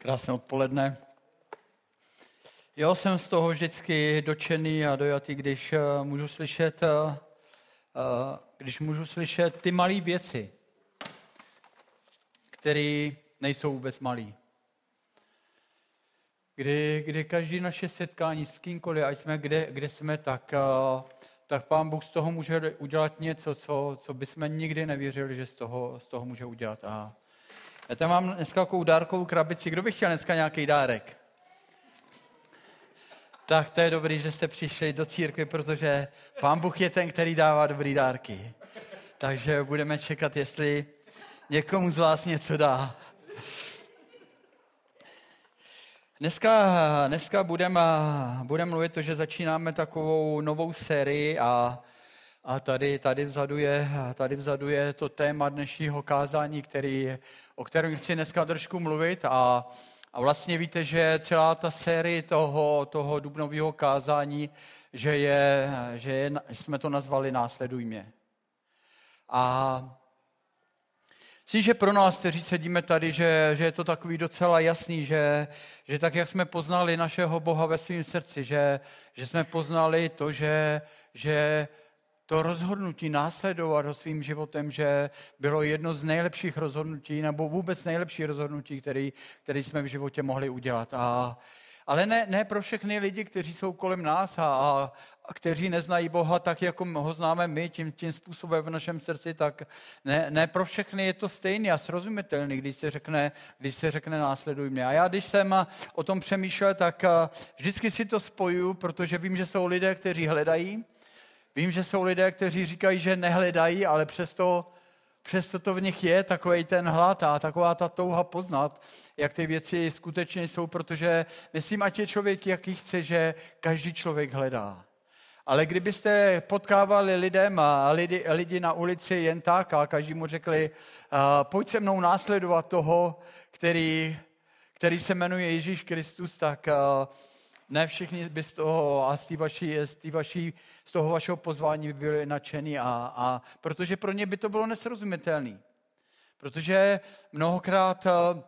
Krásné odpoledne. Jo, jsem z toho vždycky dočený a dojatý, když uh, můžu slyšet, uh, když můžu slyšet ty malé věci, které nejsou vůbec malé. Kdy, kdy každý naše setkání s kýmkoliv, ať jsme kde, kde jsme, tak, tak pán Bůh z toho může udělat něco, co, co bychom nikdy nevěřili, že z toho, z toho může udělat. A já tam mám dneska takovou dárkovou krabici. Kdo by chtěl dneska nějaký dárek? Tak to je dobrý, že jste přišli do církve, protože pán Bůh je ten, který dává dobrý dárky. Takže budeme čekat, jestli někomu z vás něco dá. Dneska, dneska budeme budem mluvit to, že začínáme takovou novou sérii a a tady, tady, vzadu je, tady vzadu je to téma dnešního kázání, který, o kterém chci dneska trošku mluvit. A, a vlastně víte, že celá ta série toho, toho dubnového kázání, že, je, že, je, že jsme to nazvali Následuj mě. A Myslím, že pro nás, kteří sedíme tady, že, že je to takový docela jasný, že, že tak, jak jsme poznali našeho Boha ve svém srdci, že, že jsme poznali to, že, že to rozhodnutí následovat ho svým životem, že bylo jedno z nejlepších rozhodnutí, nebo vůbec nejlepší rozhodnutí, který, který jsme v životě mohli udělat. A, ale ne, ne pro všechny lidi, kteří jsou kolem nás a, a, a kteří neznají Boha tak, jako ho známe my, tím, tím způsobem v našem srdci, tak ne, ne pro všechny je to stejný a srozumitelný, když se řekne, když se řekne následuj mě. A já, když jsem o tom přemýšlel, tak vždycky si to spojuju, protože vím, že jsou lidé, kteří hledají, Vím, že jsou lidé, kteří říkají, že nehledají, ale přesto, přesto to v nich je takový ten hlad a taková ta touha poznat, jak ty věci skutečně jsou, protože myslím, ať je člověk, jaký chce, že každý člověk hledá. Ale kdybyste potkávali lidem a lidi, lidi na ulici jen tak a každý mu řekli, uh, pojď se mnou následovat toho, který, který se jmenuje Ježíš Kristus, tak uh, ne všichni by z toho a z, vaší, z, vaší, z toho vašeho pozvání by byli nadšení, a, a, protože pro ně by to bylo nesrozumitelné. Protože mnohokrát, eh,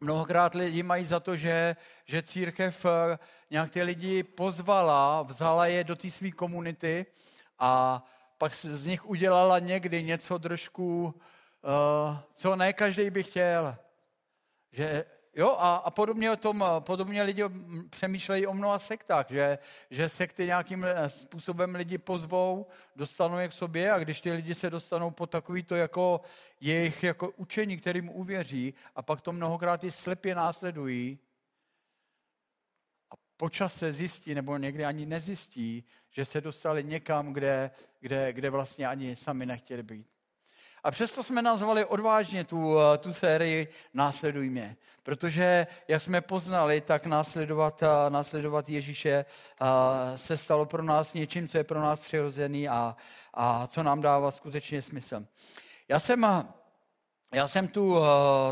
mnohokrát lidi mají za to, že, že církev eh, nějak ty lidi pozvala, vzala je do té své komunity a pak z nich udělala někdy něco trošku, uh, co ne každý by chtěl. Že Jo, a, a podobně, o tom, podobně lidi přemýšlejí o mnoha sektách, že, že sekty nějakým eh, způsobem lidi pozvou, dostanou je k sobě a když ty lidi se dostanou po takový to jako jejich jako učení, kterým uvěří a pak to mnohokrát i slepě následují a počas se zjistí, nebo někdy ani nezjistí, že se dostali někam, kde, kde, kde vlastně ani sami nechtěli být. A přesto jsme nazvali odvážně tu, eh, tu sérii Následuj mě. Protože, jak jsme poznali, tak následovat, eh, následovat Ježíše eh, se stalo pro nás něčím, co je pro nás přirozený a, a co nám dává skutečně smysl. Já jsem, já jsem tu,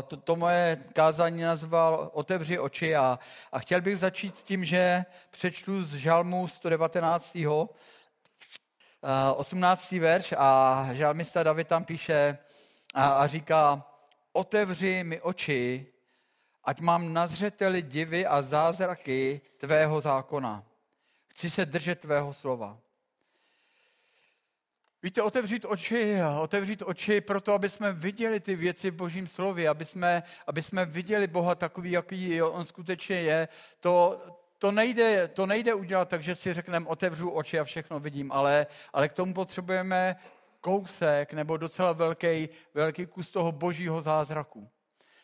to, to moje kázání nazval Otevři oči a, a chtěl bych začít tím, že přečtu z žalmu 119. 18. Eh, verš a žalmista David tam píše a, a říká, otevři mi oči, ať mám na zřeteli divy a zázraky tvého zákona. Chci se držet tvého slova. Víte, otevřít oči, otevřít oči proto, aby jsme viděli ty věci v božím slově, aby jsme, aby jsme viděli Boha takový, jaký on skutečně je, to, to nejde, to nejde udělat tak, že si řekneme, otevřu oči a všechno vidím, ale, ale k tomu potřebujeme kousek nebo docela velký, velký kus toho božího zázraku.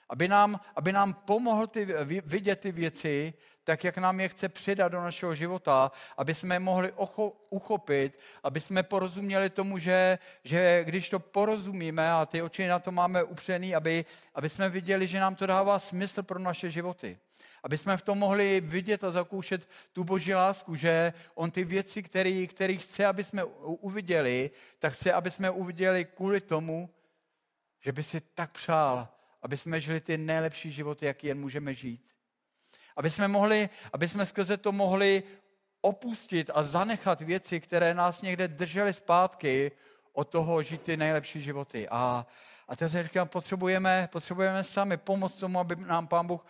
Aby nám, aby nám pomohl ty, vidět ty věci, tak jak nám je chce přidat do našeho života, aby jsme je mohli ocho, uchopit, aby jsme porozuměli tomu, že, že když to porozumíme a ty oči na to máme upřený, aby, aby jsme viděli, že nám to dává smysl pro naše životy. Aby jsme v tom mohli vidět a zakoušet tu boží lásku, že on ty věci, které, které chce, aby jsme uviděli, tak chce, aby jsme uviděli kvůli tomu, že by si tak přál, aby jsme žili ty nejlepší životy, jaký jen můžeme žít. Aby jsme, mohli, aby jsme skrze to mohli opustit a zanechat věci, které nás někde držely zpátky od toho žít ty nejlepší životy. A, a teď říkám, potřebujeme, potřebujeme sami pomoct tomu, aby nám Pán Bůh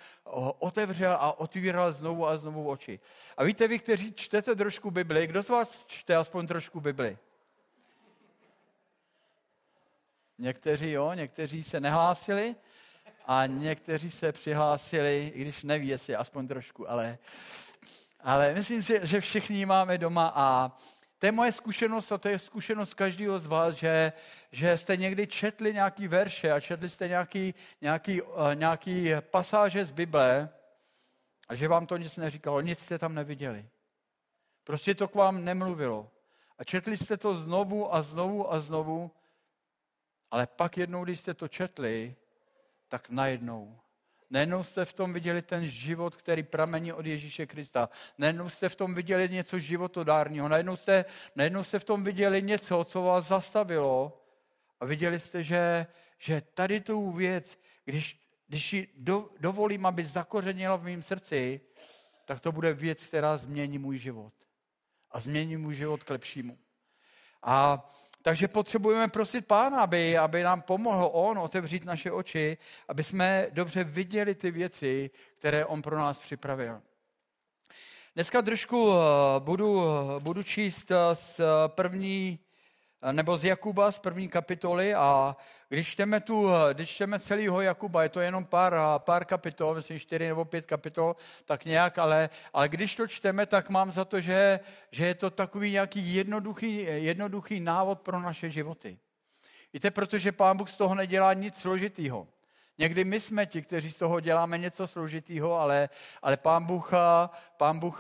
otevřel a otvíral znovu a znovu oči. A víte, vy, kteří čtete trošku Bibli, kdo z vás čte aspoň trošku Bibli? Někteří jo, někteří se nehlásili a někteří se přihlásili, i když neví, jestli aspoň trošku, ale, ale myslím si, že všichni máme doma a to je moje zkušenost a to je zkušenost každého z vás, že, že jste někdy četli nějaký verše a četli jste nějaký, nějaký, uh, nějaký pasáže z Bible a že vám to nic neříkalo, nic jste tam neviděli. Prostě to k vám nemluvilo. A četli jste to znovu a znovu a znovu, ale pak jednou, když jste to četli, tak najednou Najednou jste v tom viděli ten život, který pramení od Ježíše Krista. Najednou jste v tom viděli něco životodárního. Najednou jste, najednou jste v tom viděli něco, co vás zastavilo. A viděli jste, že, že tady tu věc, když, když ji do, dovolím, aby zakořenila v mém srdci, tak to bude věc, která změní můj život. A změní můj život k lepšímu. A takže potřebujeme prosit Pána, aby, aby nám pomohl On otevřít naše oči, aby jsme dobře viděli ty věci, které On pro nás připravil. Dneska trošku eh, budu, budu číst eh, z první nebo z Jakuba z první kapitoly a když čteme, tu, když čteme celého Jakuba, je to jenom pár, pár kapitol, myslím čtyři nebo pět kapitol, tak nějak, ale, ale když to čteme, tak mám za to, že, že je to takový nějaký jednoduchý, jednoduchý návod pro naše životy. Víte, protože Pán Bůh z toho nedělá nic složitýho. Někdy my jsme ti, kteří z toho děláme něco složitýho, ale, ale pán, Bůh, pán Bůh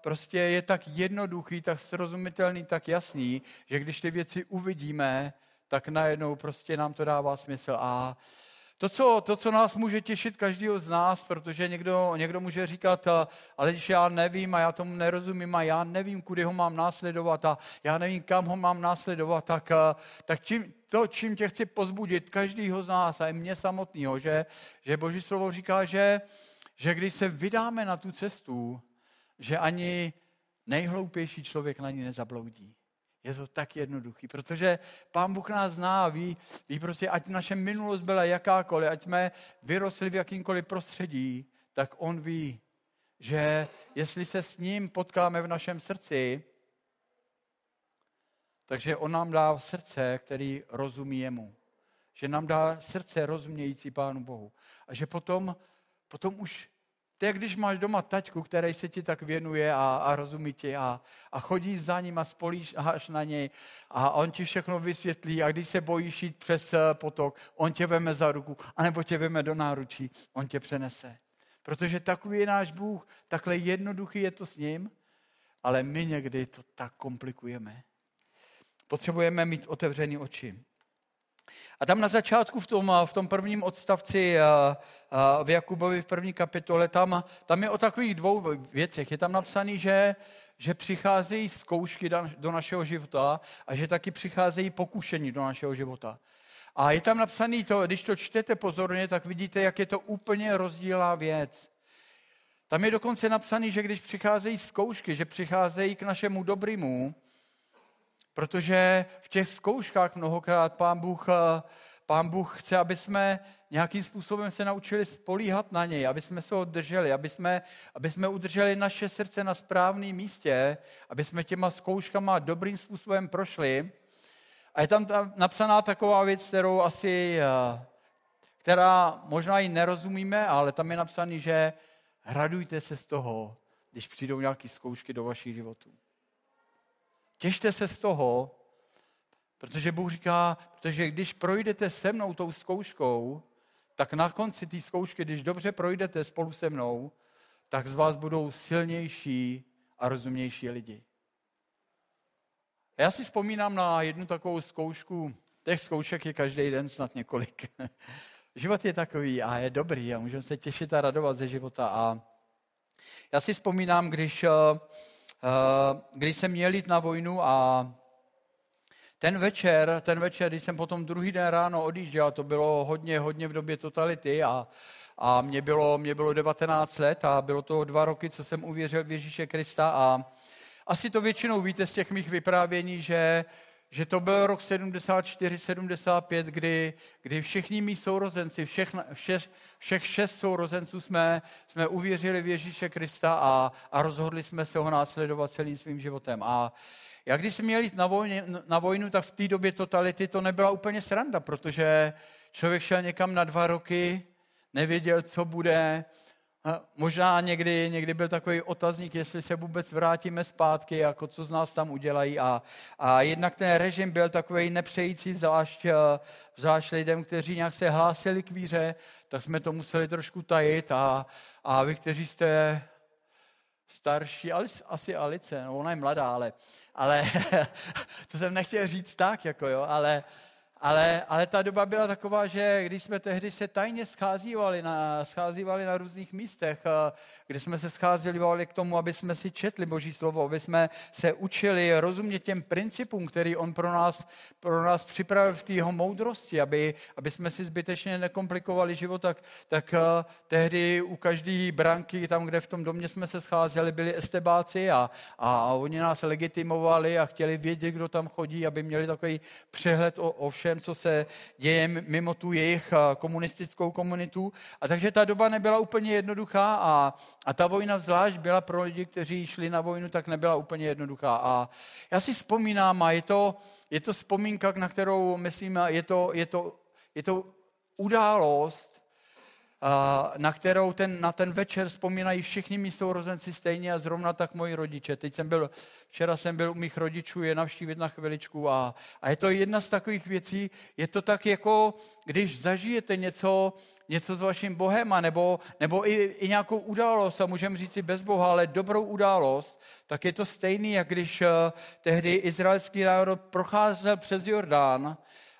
prostě je tak jednoduchý, tak srozumitelný, tak jasný, že když ty věci uvidíme, tak najednou prostě nám to dává smysl. A to co, to, co nás může těšit každého z nás, protože někdo, někdo může říkat, ale když já nevím a já tomu nerozumím a já nevím, kudy ho mám následovat a já nevím, kam ho mám následovat, tak, tak čím, to, čím tě chci pozbudit, každýho z nás a i mě samotného, že, že Boží slovo říká, že, že když se vydáme na tu cestu, že ani nejhloupější člověk na ní nezabloudí. Je to tak jednoduchý, protože Pán Bůh nás zná, ví, ví prostě, ať naše minulost byla jakákoliv, ať jsme vyrostli v jakýmkoliv prostředí, tak On ví, že jestli se s ním potkáme v našem srdci, takže On nám dá srdce, který rozumí jemu. Že nám dá srdce rozumějící Pánu Bohu. A že potom, potom už to je, když máš doma taťku, který se ti tak věnuje a, a rozumí ti a, a chodí za ním a spolíš až na něj a on ti všechno vysvětlí a když se bojíš jít přes eh, potok, on tě veme za ruku anebo tě veme do náručí, on tě přenese. Protože takový je náš Bůh, takhle jednoduchý je to s ním, ale my někdy to tak komplikujeme. Potřebujeme mít otevřené oči. A tam na začátku v tom, v tom prvním odstavci eh, eh, v Jakubovi v první kapitole, tam, tam je o takových dvou věcech. Je tam napsaný, že, že přicházejí zkoušky do našeho života a že taky přicházejí pokušení do našeho života. A je tam napsaný to, když to čtete pozorně, tak vidíte, jak je to úplně rozdílná věc. Tam je dokonce napsaný, že když přicházejí zkoušky, že přicházejí k našemu dobrému, Protože v těch zkouškách mnohokrát pán Bůh, eh, pán Bůh chce, aby jsme nějakým způsobem se naučili spolíhat na něj, aby jsme se ho drželi, aby jsme, aby jsme udrželi naše srdce na správném místě, aby jsme těma zkouškama dobrým způsobem prošli. A je tam napsaná taková věc, kterou asi, eh, která možná i nerozumíme, ale tam je napsaný, že radujte se z toho, když přijdou nějaké zkoušky do vašich životů. Těšte se z toho, protože Bůh říká, protože když projdete se mnou tou zkouškou, tak na konci té zkoušky, když dobře projdete spolu se mnou, tak z vás budou silnější a rozumnější lidi. Já si vzpomínám na jednu takovou zkoušku, těch zkoušek je každý den snad několik. Život je takový a je dobrý a můžeme se těšit a radovat ze života. A já si vzpomínám, když eh, když jsem měl jít na vojnu a ten večer, ten večer, když jsem potom druhý den ráno odjížděl, to bylo hodně, hodně v době totality a, a mě, bylo, mě bylo 19 let a bylo to dva roky, co jsem uvěřil v Ježíše Krista a asi to většinou víte z těch mých vyprávění, že, že to byl rok 74, 75, kdy, kdy všichni mý sourozenci, všech, všech, všech šest sourozenců jsme, jsme uvěřili v Ježíše Krista a, a rozhodli jsme se ho následovat celým svým životem. A já když jsem měl jít na, vojně, na vojnu, tak v té době totality to nebyla úplně sranda, protože člověk šel někam na dva roky, nevěděl, co bude, Možná někdy, někdy byl takový otazník, jestli se vůbec vrátíme zpátky, jako co z nás tam udělají. A, a jednak ten režim byl takový nepřející, zvlášť, eh, zvlášť lidem, kteří nějak se hlásili k víře, tak jsme to museli trošku tajit. A, a vy, kteří jste starší, asi Alice, no ona je mladá, ale, ale to jsem nechtěl říct tak, jako jo, ale, ale, ale ta doba byla taková, že když jsme tehdy se tajně scházívali na, scházívali na různých místech, kdy jsme se scházívali k tomu, aby jsme si četli Boží slovo, aby jsme se učili rozumět těm principům, který on pro nás, pro nás připravil v té jeho moudrosti, aby, aby jsme si zbytečně nekomplikovali život, tak, tak tehdy u každé branky, tam, kde v tom domě jsme se scházeli, byli estebáci a, a, a oni nás legitimovali a chtěli vědět, kdo tam chodí, aby měli takový přehled o, o všem všem, co se děje mimo tu jejich eh, komunistickou komunitu. A takže ta doba nebyla úplně jednoduchá a, a ta vojna zvlášť byla pro lidi, kteří šli na vojnu, tak nebyla úplně jednoduchá. A já si vzpomínám, a je to, je to vzpomínka, na kterou myslím, je to, je to, je to událost, na kterou ten, na ten večer vzpomínají všichni mý sourozenci stejně a zrovna tak moji rodiče. Teď jsem byl, včera jsem byl u mých rodičů je navštívit na chviličku a, a je to jedna z takových věcí, je to tak jako, když zažijete něco, něco s vaším Bohem, a nebo, nebo i, i nějakou událost, a můžeme říct si bez Boha, ale dobrou událost, tak je to stejný, jak když uh, tehdy izraelský národ procházel přes Jordán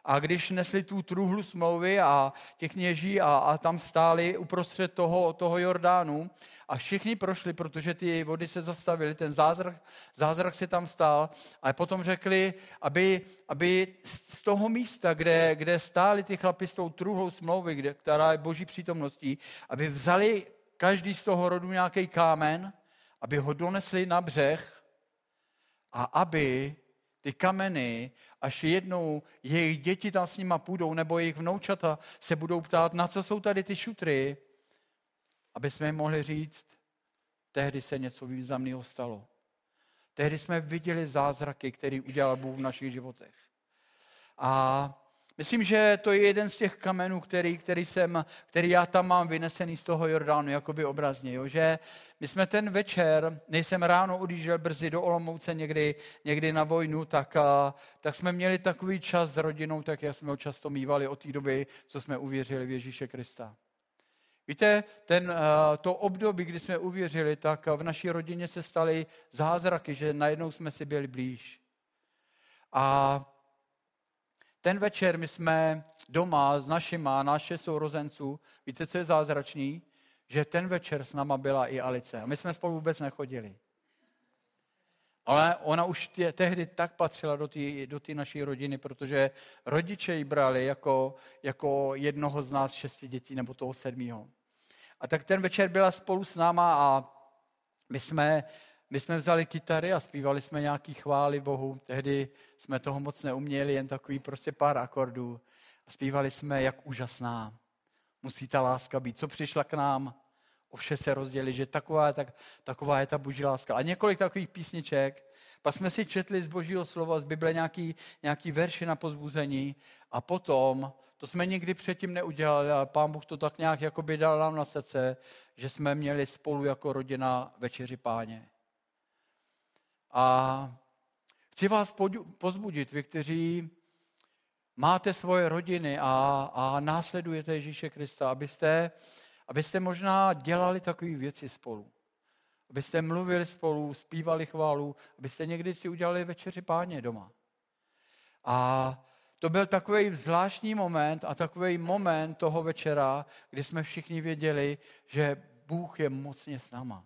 a když nesli tu truhlu smlouvy a těch kněží a, a tam stáli uprostřed toho, toho Jordánu a všichni prošli, protože ty vody se zastavily, ten zázrak, zázrak se tam stál a potom řekli, aby, aby z toho místa, kde, kde stáli ty chlapi s tou truhlou smlouvy, kde, která je boží přítomností, aby vzali každý z toho rodu nějaký kámen, aby ho donesli na břeh a aby ty kameny, až jednou jejich děti tam s nima půjdou, nebo jejich vnoučata se budou ptát, na co jsou tady ty šutry, aby jsme jim mohli říct, tehdy se něco významného stalo. Tehdy jsme viděli zázraky, který udělal Bůh v našich životech. A Myslím, že to je jeden z těch kamenů, který, který, jsem, který já tam mám vynesený z toho Jordánu, jakoby obrazně. Jo? Že my jsme ten večer, nejsem ráno odjížděl brzy do Olomouce někdy, někdy na vojnu, tak, a, tak jsme měli takový čas s rodinou, tak jak jsme ho často mývali od té doby, co jsme uvěřili v Ježíše Krista. Víte, ten, to období, kdy jsme uvěřili, tak v naší rodině se staly zázraky, že najednou jsme si byli blíž. A ten večer my jsme doma s našima, naše sourozenců, víte, co je zázračný? Že ten večer s náma byla i Alice. A my jsme spolu vůbec nechodili. Ale ona už tě, tehdy tak patřila do té do naší rodiny, protože rodiče ji brali jako, jako jednoho z nás šesti dětí nebo toho sedmého. A tak ten večer byla spolu s náma a my jsme my jsme vzali kytary a zpívali jsme nějaký chvály Bohu. Tehdy jsme toho moc neuměli, jen takový prostě pár akordů. A zpívali jsme, jak úžasná musí ta láska být. Co přišla k nám, o vše se rozděli, že taková je, tak, taková je ta boží láska. A několik takových písniček. Pak jsme si četli z božího slova, z Bible nějaký, nějaký verše na pozbuzení a potom, to jsme nikdy předtím neudělali, ale pán Bůh to tak nějak jako by dal nám na srdce, že jsme měli spolu jako rodina večeři páně. A chci vás pozbudit, vy, kteří máte svoje rodiny a, a následujete Ježíše Krista, abyste, abyste možná dělali takové věci spolu. Abyste mluvili spolu, zpívali chválu, abyste někdy si udělali večeři páně doma. A to byl takový zvláštní moment a takový moment toho večera, kdy jsme všichni věděli, že Bůh je mocně s náma.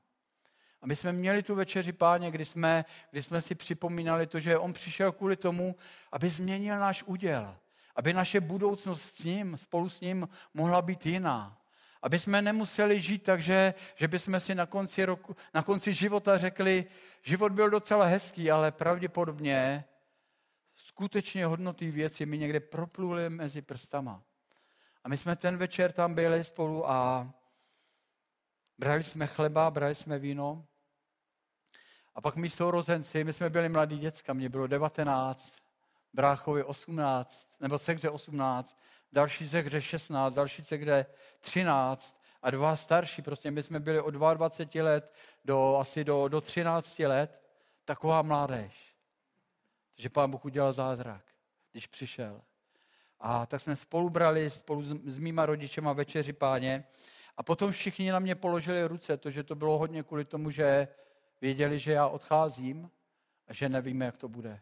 A my jsme měli tu večeři páně, kdy jsme, kdy jsme si připomínali to, že on přišel kvůli tomu, aby změnil náš úděl. Aby naše budoucnost s ním, spolu s ním mohla být jiná. Aby jsme nemuseli žít tak, že, že bychom si na konci, roku, na konci života řekli, život byl docela hezký, ale pravděpodobně skutečně hodnotné věci mi někde propluly mezi prstama. A my jsme ten večer tam byli spolu a brali jsme chleba, brali jsme víno. A pak my sourozenci, my jsme byli mladí děcka, mě bylo 19, bráchovi 18, nebo sekře 18, další sekře 16, další sekře 13 a dva starší. Prostě my jsme byli od 22 let do asi do, do 13 let. Taková mládež. Takže pán Bůh udělal zázrak, když přišel. A tak jsme spolu brali spolu s, mýma rodičema večeři páně. A potom všichni na mě položili ruce, to, že to bylo hodně kvůli tomu, že věděli, že já odcházím a že nevíme, jak to bude.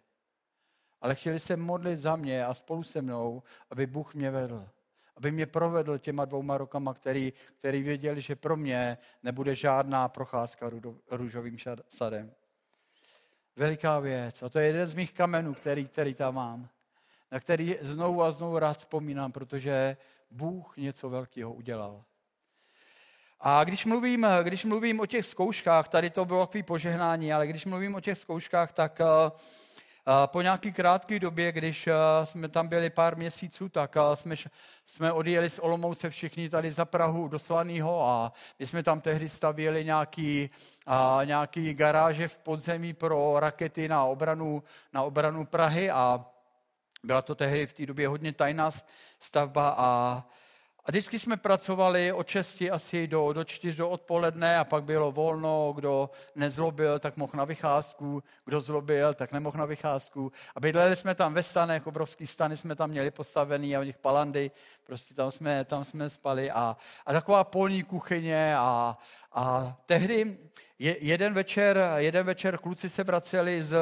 Ale chtěli se modlit za mě a spolu se mnou, aby Bůh mě vedl. Aby mě provedl těma dvouma rokama, který, který věděli, že pro mě nebude žádná procházka růžovým sadem. Veliká věc. A to je jeden z mých kamenů, který, který tam mám. Na který znovu a znovu rád vzpomínám, protože Bůh něco velkého udělal. A když mluvím, když mluvím o těch zkouškách, tady to bylo takové požehnání, ale když mluvím o těch zkouškách, tak uh, po nějaké krátké době, když eh, jsme tam byli pár měsíců, tak eh, jsme, jsme odjeli z Olomouce všichni tady za Prahu do Slaného a my jsme tam tehdy stavěli nějaký, nějaký garáže v podzemí pro rakety na obranu, na obranu Prahy a byla to tehdy v té době hodně tajná stavba a a vždycky jsme pracovali od 6 asi do, do 4 do odpoledne a pak bylo volno, kdo nezlobil, tak mohl na vycházku, kdo zlobil, tak nemohl na vycházku. A bydleli jsme tam ve stanech, obrovský stany jsme tam měli postavený a u nich palandy, prostě tam jsme, tam jsme spali a, a taková polní kuchyně a, a tehdy je, jeden, večer, jeden večer kluci se vraceli z,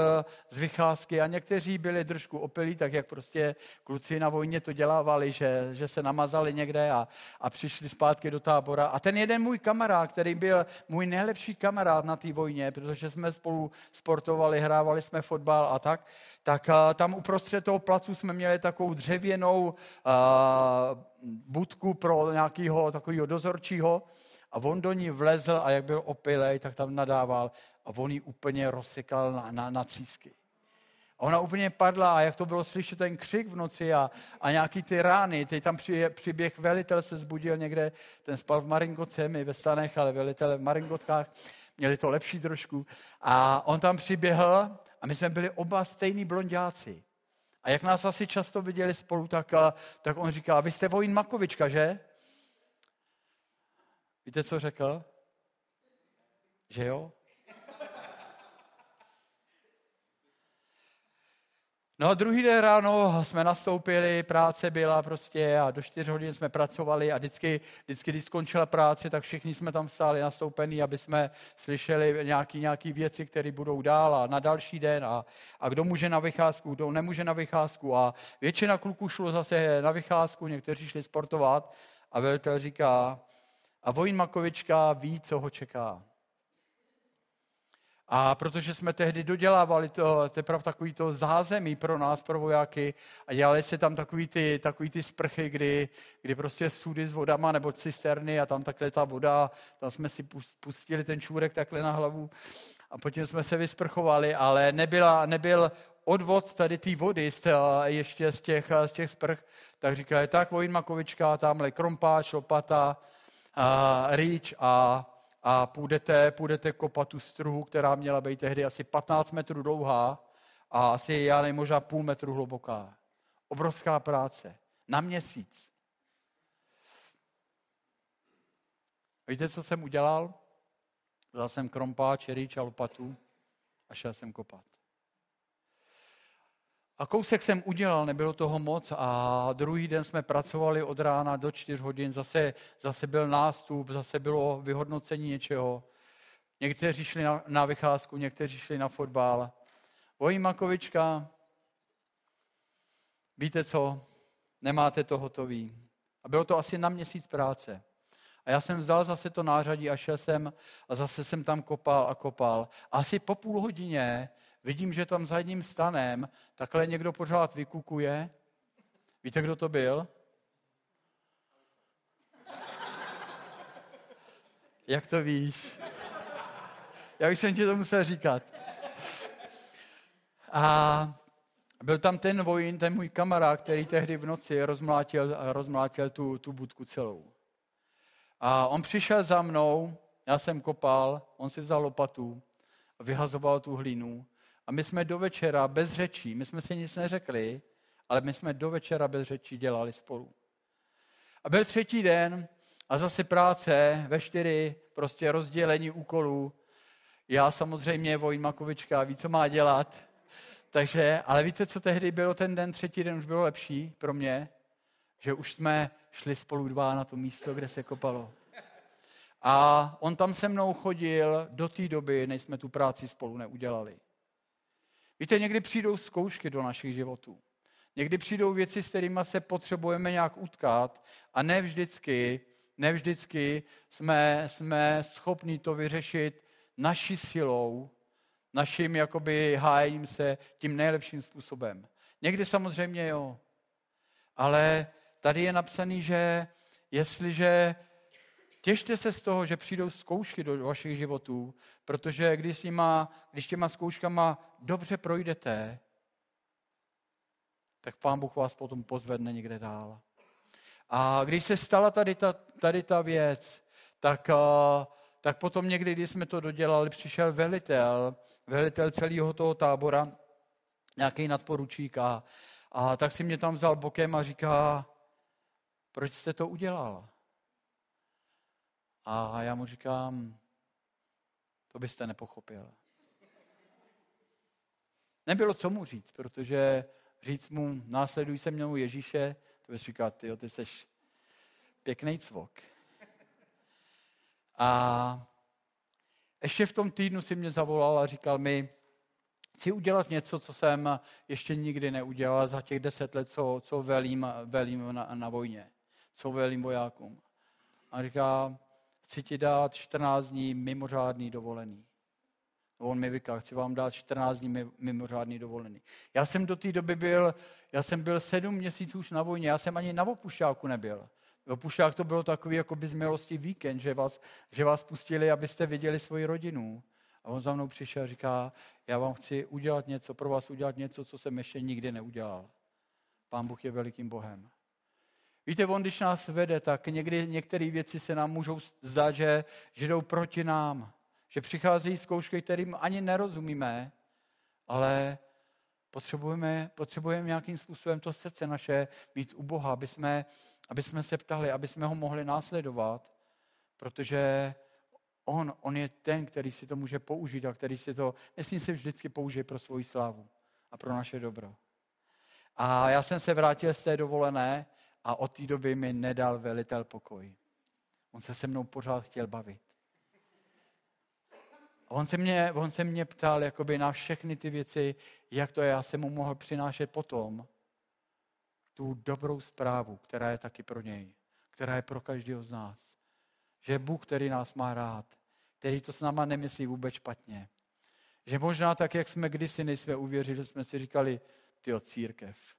z vycházky a někteří byli trošku opilí, tak jak prostě kluci na vojně to dělávali, že, že se namazali někde a, a přišli zpátky do tábora. A ten jeden můj kamarád, který byl můj nejlepší kamarád na té vojně, protože jsme spolu sportovali, hrávali jsme fotbal a tak, tak a, tam uprostřed toho placu jsme měli takovou dřevěnou a, budku pro nějakého takového dozorčího a on do ní vlezl a jak byl opilej, tak tam nadával a on ji úplně rozsekal na, na, na třísky. A ona úplně padla a jak to bylo slyšet ten křik v noci a, a nějaký ty rány, teď tam při, přiběh velitel se zbudil někde, ten spal v Maringotce, my ve stanech, ale velitel v Maringotkách, měli to lepší trošku. A on tam přiběhl a my jsme byli oba stejní blondáci. A jak nás asi často viděli spolu, tak, tak on říká, vy jste Vojin Makovička, že? Víte, co řekl? Že jo? No a druhý den ráno jsme nastoupili, práce byla prostě a do čtyř hodin jsme pracovali a vždycky, vždycky když skončila práce, tak všichni jsme tam stáli nastoupení, aby jsme slyšeli nějaké nějaký věci, které budou dál a na další den a, a kdo může na vycházku, kdo nemůže na vycházku a většina kluků šlo zase na vycházku, někteří šli sportovat a velitel říká, a Vojin Makovička ví, co ho čeká. A protože jsme tehdy dodělávali to, teprve takový to zázemí pro nás, pro vojáky, a dělali se tam takový ty, takový ty sprchy, kdy, kdy prostě sudy s vodama nebo cisterny a tam takhle ta voda, tam jsme si pustili ten čůrek takhle na hlavu a potom jsme se vysprchovali, ale nebyla, nebyl odvod tady té vody z tě, ještě z těch, z těch sprch, tak říkali, tak Vojin Makovička, tamhle krompáč, lopata, a rýč a, a půjdete, půjdete kopat tu struhu, která měla být tehdy asi 15 metrů dlouhá a asi, já nevím, možná půl metru hluboká. Obrovská práce. Na měsíc. Víte, co jsem udělal? Vzal jsem krompáč, rýč a lopatu a šel jsem kopat. A kousek jsem udělal, nebylo toho moc a druhý den jsme pracovali od rána do čtyř hodin, zase, zase byl nástup, zase bylo vyhodnocení něčeho. Někteří šli na, na vycházku, někteří šli na fotbal. Vojí Makovička, víte co, nemáte to hotový. A bylo to asi na měsíc práce. A já jsem vzal zase to nářadí a šel jsem a zase jsem tam kopal a kopal. A asi po půl hodině vidím, že tam za jedním stanem takhle někdo pořád vykukuje. Víte, kdo to byl? Jak to víš? Já bych jsem ti to musel říkat. A, Byl tam ten vojín, ten můj kamarád, který tehdy v noci rozmlátil, rozmlátil tu, tu budku celou. A on přišel za mnou, já jsem kopal, on si vzal lopatu vyhazoval tu hlínu. A my jsme do večera bez řečí, my jsme si nic neřekli, ale my jsme do večera bez řečí dělali spolu. A byl třetí den a zase práce ve čtyři, prostě rozdělení úkolů. Já samozřejmě, Vojn Makovička, ví, co má dělat. Takže, ale víte, co tehdy bylo ten den, třetí den už bylo lepší pro mě? Že už jsme šli spolu dva na to místo, kde se kopalo. A on tam se mnou chodil do té doby, než jsme tu práci spolu neudělali. Víte, někdy přijdou zkoušky do našich životů. Někdy přijdou věci, s kterými se potřebujeme nějak utkat a ne vždycky, ne vždycky jsme, jsme schopni to vyřešit naší silou, naším jakoby hájením se tím nejlepším způsobem. Někdy samozřejmě jo, ale tady je napsaný, že jestliže těšte se z toho, že přijdou zkoušky do vašich životů, protože když, s nima, když těma zkouškama dobře projdete, tak Pán Bůh vás potom pozvedne někde dál. A když se stala tady ta, tady ta věc, tak, tak potom někdy, když jsme to dodělali, přišel velitel, velitel celého toho tábora, nějaký nadporučík a, a tak si mě tam vzal bokem a říká, proč jste to udělal? A já mu říkám, to byste nepochopil. Nebylo co mu říct, protože říct mu, následuj se mnou Ježíše, to bys říkal, ty, ty jsi pěkný cvok. A ještě v tom týdnu si mě zavolal a říkal mi, chci udělat něco, co jsem ještě nikdy neudělal za těch deset let, co, co velím, velím na, na vojně, co velím vojákům. A říká, chci ti dát 14 dní mimořádný dovolený. On mi říkal, chci vám dát 14 dní mimořádný dovolený. Já jsem do té doby byl, já jsem byl sedm měsíců už na vojně, já jsem ani na opušťáku nebyl. Opušťák to bylo takový jako by z milosti víkend, že vás, že vás pustili, abyste viděli svoji rodinu. A on za mnou přišel a říká, já vám chci udělat něco, pro vás udělat něco, co jsem ještě nikdy neudělal. Pán Bůh je velikým Bohem. Víte, on když nás vede, tak někdy některé věci se nám můžou zdát, že, že jdou proti nám. Že přicházejí zkoušky, kterým ani nerozumíme, ale potřebujeme, potřebujeme nějakým způsobem to srdce naše mít u Boha, aby jsme, aby jsme se ptali, aby jsme ho mohli následovat, protože on, on je ten, který si to může použít a který si to, nesmí si vždycky použije pro svoji slávu a pro naše dobro. A já jsem se vrátil z té dovolené a od té doby mi nedal velitel pokoj. On se se mnou pořád chtěl bavit. A on se mě, on se mě ptal jakoby na všechny ty věci, jak to je. Já jsem mu mohl přinášet potom tu dobrou zprávu, která je taky pro něj, která je pro každého z nás. Že Bůh, který nás má rád, který to s náma nemyslí vůbec špatně. Že možná tak, jak jsme kdysi nejsme uvěřili, jsme si říkali, ty církev,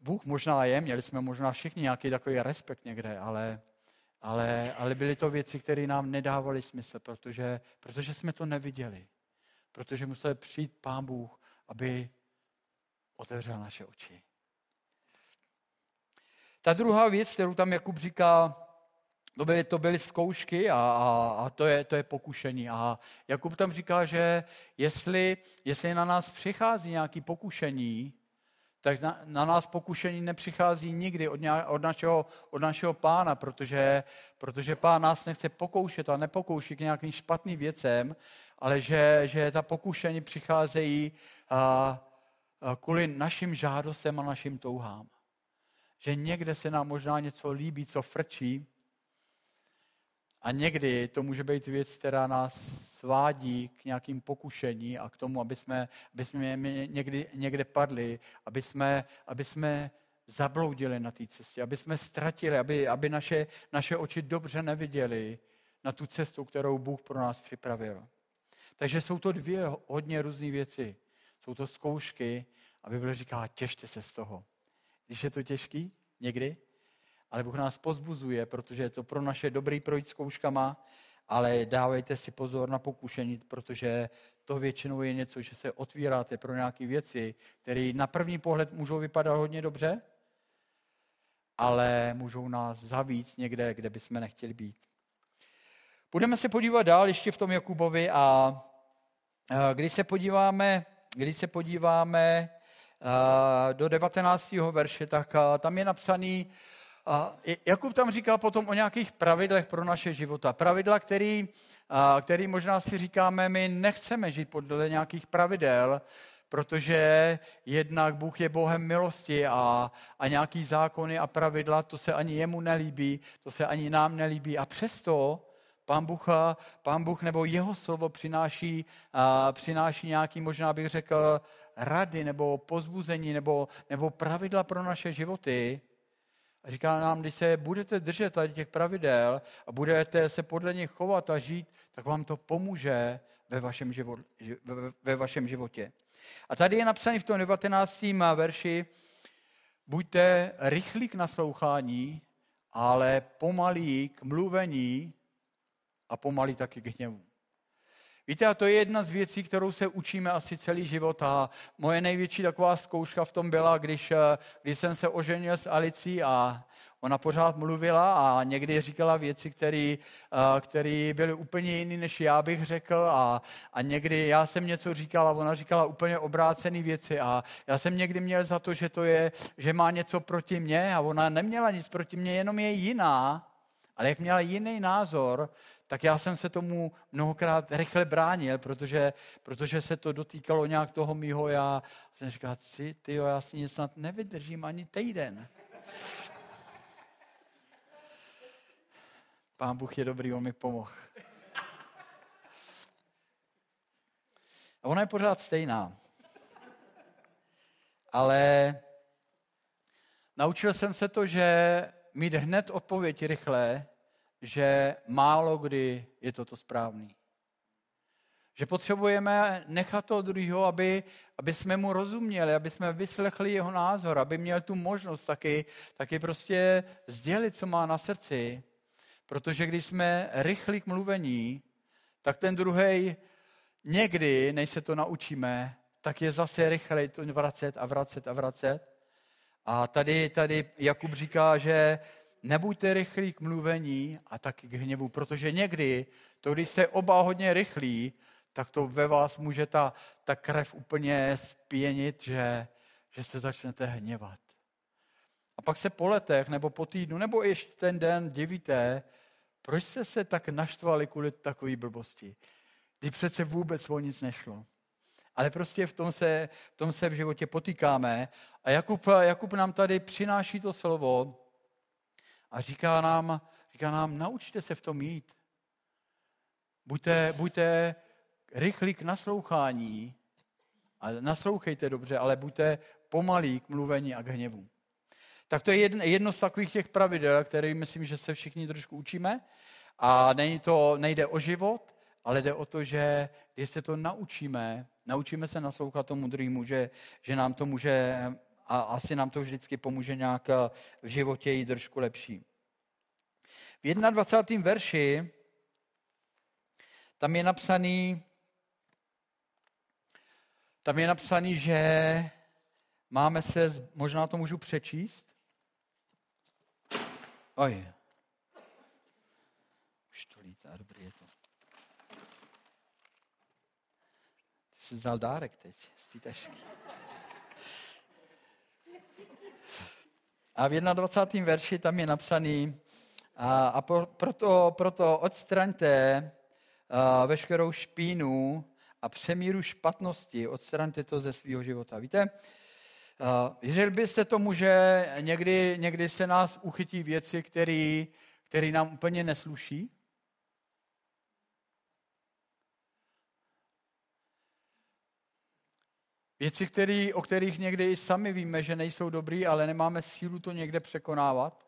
Bůh možná je, měli jsme možná všichni nějaký takový respekt někde, ale, ale, ale byly to věci, které nám nedávaly smysl, protože, protože jsme to neviděli. Protože musel přijít Pán Bůh, aby otevřel naše oči. Ta druhá věc, kterou tam Jakub říká, to byly, to byly zkoušky a, a, a to, je, to je pokušení. A Jakub tam říká, že jestli, jestli na nás přichází nějaké pokušení, tak na, na nás pokušení nepřichází nikdy od, nějak, od, našeho, od našeho pána, protože, protože pán nás nechce pokoušet a nepokouší k nějakým špatným věcem, ale že, že ta pokušení přicházejí a, a kvůli našim žádostem a našim touhám. Že někde se nám možná něco líbí, co frčí, a někdy to může být věc, která nás svádí k nějakým pokušení a k tomu, aby jsme, aby jsme někdy, někde padli, aby jsme, aby jsme zabloudili na té cestě, aby jsme ztratili, aby, aby naše, naše oči dobře neviděli na tu cestu, kterou Bůh pro nás připravil. Takže jsou to dvě hodně různé věci. Jsou to zkoušky a Bible říká, těšte se z toho. Když je to těžký, někdy, ale Bůh nás pozbuzuje, protože je to pro naše dobrý projít zkouškama, ale dávejte si pozor na pokušení, protože to většinou je něco, že se otvíráte pro nějaké věci, které na první pohled můžou vypadat hodně dobře, ale můžou nás zavíc někde, kde bychom nechtěli být. Budeme se podívat dál ještě v tom Jakubovi a když se podíváme, když se podíváme do 19. verše, tak tam je napsaný, Jakub tam říká potom o nějakých pravidlech pro naše života. Pravidla, který, který možná si říkáme, my nechceme žít podle nějakých pravidel, protože jednak Bůh je Bohem milosti a, a nějaký zákony a pravidla, to se ani jemu nelíbí, to se ani nám nelíbí. A přesto Pán Bůh, pán Bůh nebo jeho slovo přináší, a, přináší nějaký, možná bych řekl, rady nebo pozbuzení nebo, nebo pravidla pro naše životy. A říká nám, když se budete držet tady těch pravidel a budete se podle nich chovat a žít, tak vám to pomůže ve vašem, život, ve vašem životě. A tady je napsaný v tom 19. verši, buďte rychlí k naslouchání, ale pomalí k mluvení a pomalí taky k hněvu. Víte, a to je jedna z věcí, kterou se učíme asi celý život. A moje největší taková zkouška v tom byla, když, když jsem se oženil s Alicí a Ona pořád mluvila a někdy říkala věci, které byly úplně jiné, než já bych řekl a, a někdy já jsem něco říkal a ona říkala úplně obrácené věci a já jsem někdy měl za to, že to je, že má něco proti mně a ona neměla nic proti mně, jenom je jiná, ale jak měla jiný názor, tak já jsem se tomu mnohokrát rychle bránil, protože, protože se to dotýkalo nějak toho mýho já. Jsem říkal, ty, jo, já si nic snad nevydržím ani týden. Pán Bůh je dobrý, on mi pomohl. A ona je pořád stejná. Ale naučil jsem se to, že mít hned odpověď rychle, že málo kdy je toto správný. Že potřebujeme nechat toho druhého, aby, aby jsme mu rozuměli, aby jsme vyslechli jeho názor, aby měl tu možnost taky, taky prostě sdělit, co má na srdci. Protože když jsme rychlí k mluvení, tak ten druhý někdy, než se to naučíme, tak je zase rychlej to vracet a vracet a vracet. A tady, tady Jakub říká, že nebuďte rychlí k mluvení a taky k hněvu, protože někdy, to když se oba hodně rychlí, tak to ve vás může ta, ta krev úplně spěnit, že, že se začnete hněvat. A pak se po letech, nebo po týdnu, nebo ještě ten den divíte, proč jste se tak naštvali kvůli takové blbosti? Kdy přece vůbec o nic nešlo. Ale prostě v tom se v, tom se v životě potýkáme. A Jakub, Jakub nám tady přináší to slovo a říká nám, říká nám, naučte se v tom jít. Buďte, buďte rychlí k naslouchání a naslouchejte dobře, ale buďte pomalí k mluvení a k hněvu. Tak to je jedno z takových těch pravidel, které myslím, že se všichni trošku učíme. A není to, nejde o život, ale jde o to, že když se to naučíme, naučíme se naslouchat tomu druhému, že, že nám to může, a asi nám to vždycky pomůže nějak v životě jít trošku lepší. V 21. verši tam je napsaný, tam je napsaný, že máme se, možná to můžu přečíst, Oj. Už to lítá, dobrý je to. Ty jsi vzal dárek teď z té tašky. A v 21. verši tam je napsaný, a, a proto, proto odstraňte a, veškerou špínu a přemíru špatnosti, odstraňte to ze svého života. Víte, Věřil byste tomu, že někdy, někdy se nás uchytí věci, které nám úplně nesluší? Věci, který, o kterých někdy i sami víme, že nejsou dobrý, ale nemáme sílu to někde překonávat.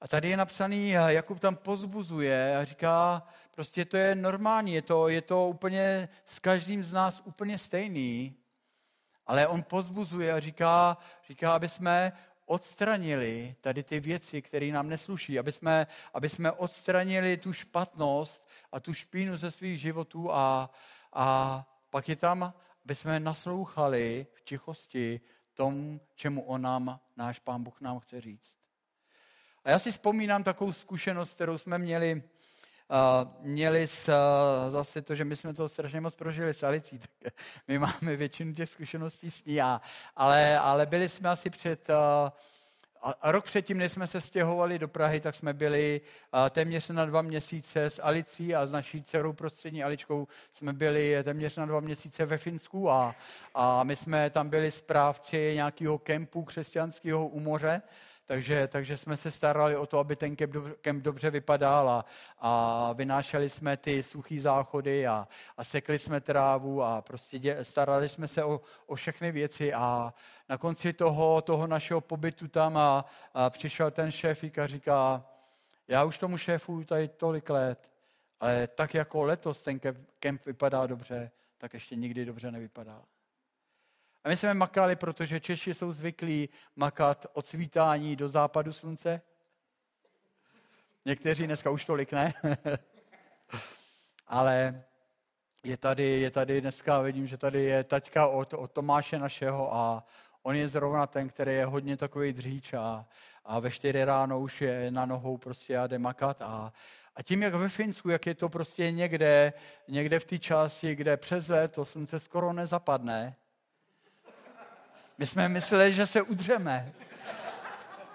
A tady je napsaný, Jakub tam pozbuzuje a říká, prostě to je normální, je to, je to úplně s každým z nás úplně stejný. Ale on pozbuzuje a říká, říká, aby jsme odstranili tady ty věci, které nám nesluší, aby jsme, aby jsme odstranili tu špatnost a tu špínu ze svých životů a, a pak je tam, aby jsme naslouchali v tichosti tomu, čemu on nám, náš pán Bůh nám chce říct. A já si vzpomínám takovou zkušenost, kterou jsme měli, uh, měli s, uh, zase to, že my jsme to strašně moc prožili s Alicí, tak my máme většinu těch zkušeností s ní, a, ale, ale byli jsme asi před uh, a rok předtím, než jsme se stěhovali do Prahy, tak jsme byli téměř na dva měsíce s Alicí a s naší dcerou prostřední Aličkou jsme byli téměř na dva měsíce ve Finsku a, a my jsme tam byli správci nějakého kempu křesťanského u moře takže, takže jsme se starali o to, aby ten kemp, kemp dobře vypadal a, a vynášeli jsme ty suché záchody a, a sekli jsme trávu a prostě dě, starali jsme se o, o všechny věci a na konci toho, toho našeho pobytu tam a, a přišel ten šéfík a říká, já už tomu šéfu tady tolik let, ale tak jako letos ten kemp vypadá dobře, tak ještě nikdy dobře nevypadá. A my jsme makali, protože Češi jsou zvyklí makat od svítání do západu slunce. Někteří dneska už tolik ne. Ale je tady, je tady dneska, vidím, že tady je taťka od, od Tomáše našeho a on je zrovna ten, který je hodně takový dříč a, a ve čtyři ráno už je na nohou prostě a jde makat a, a tím, jak ve Finsku, jak je to prostě někde, někde v té části, kde přes to slunce skoro nezapadne, my jsme mysleli, že se udřeme.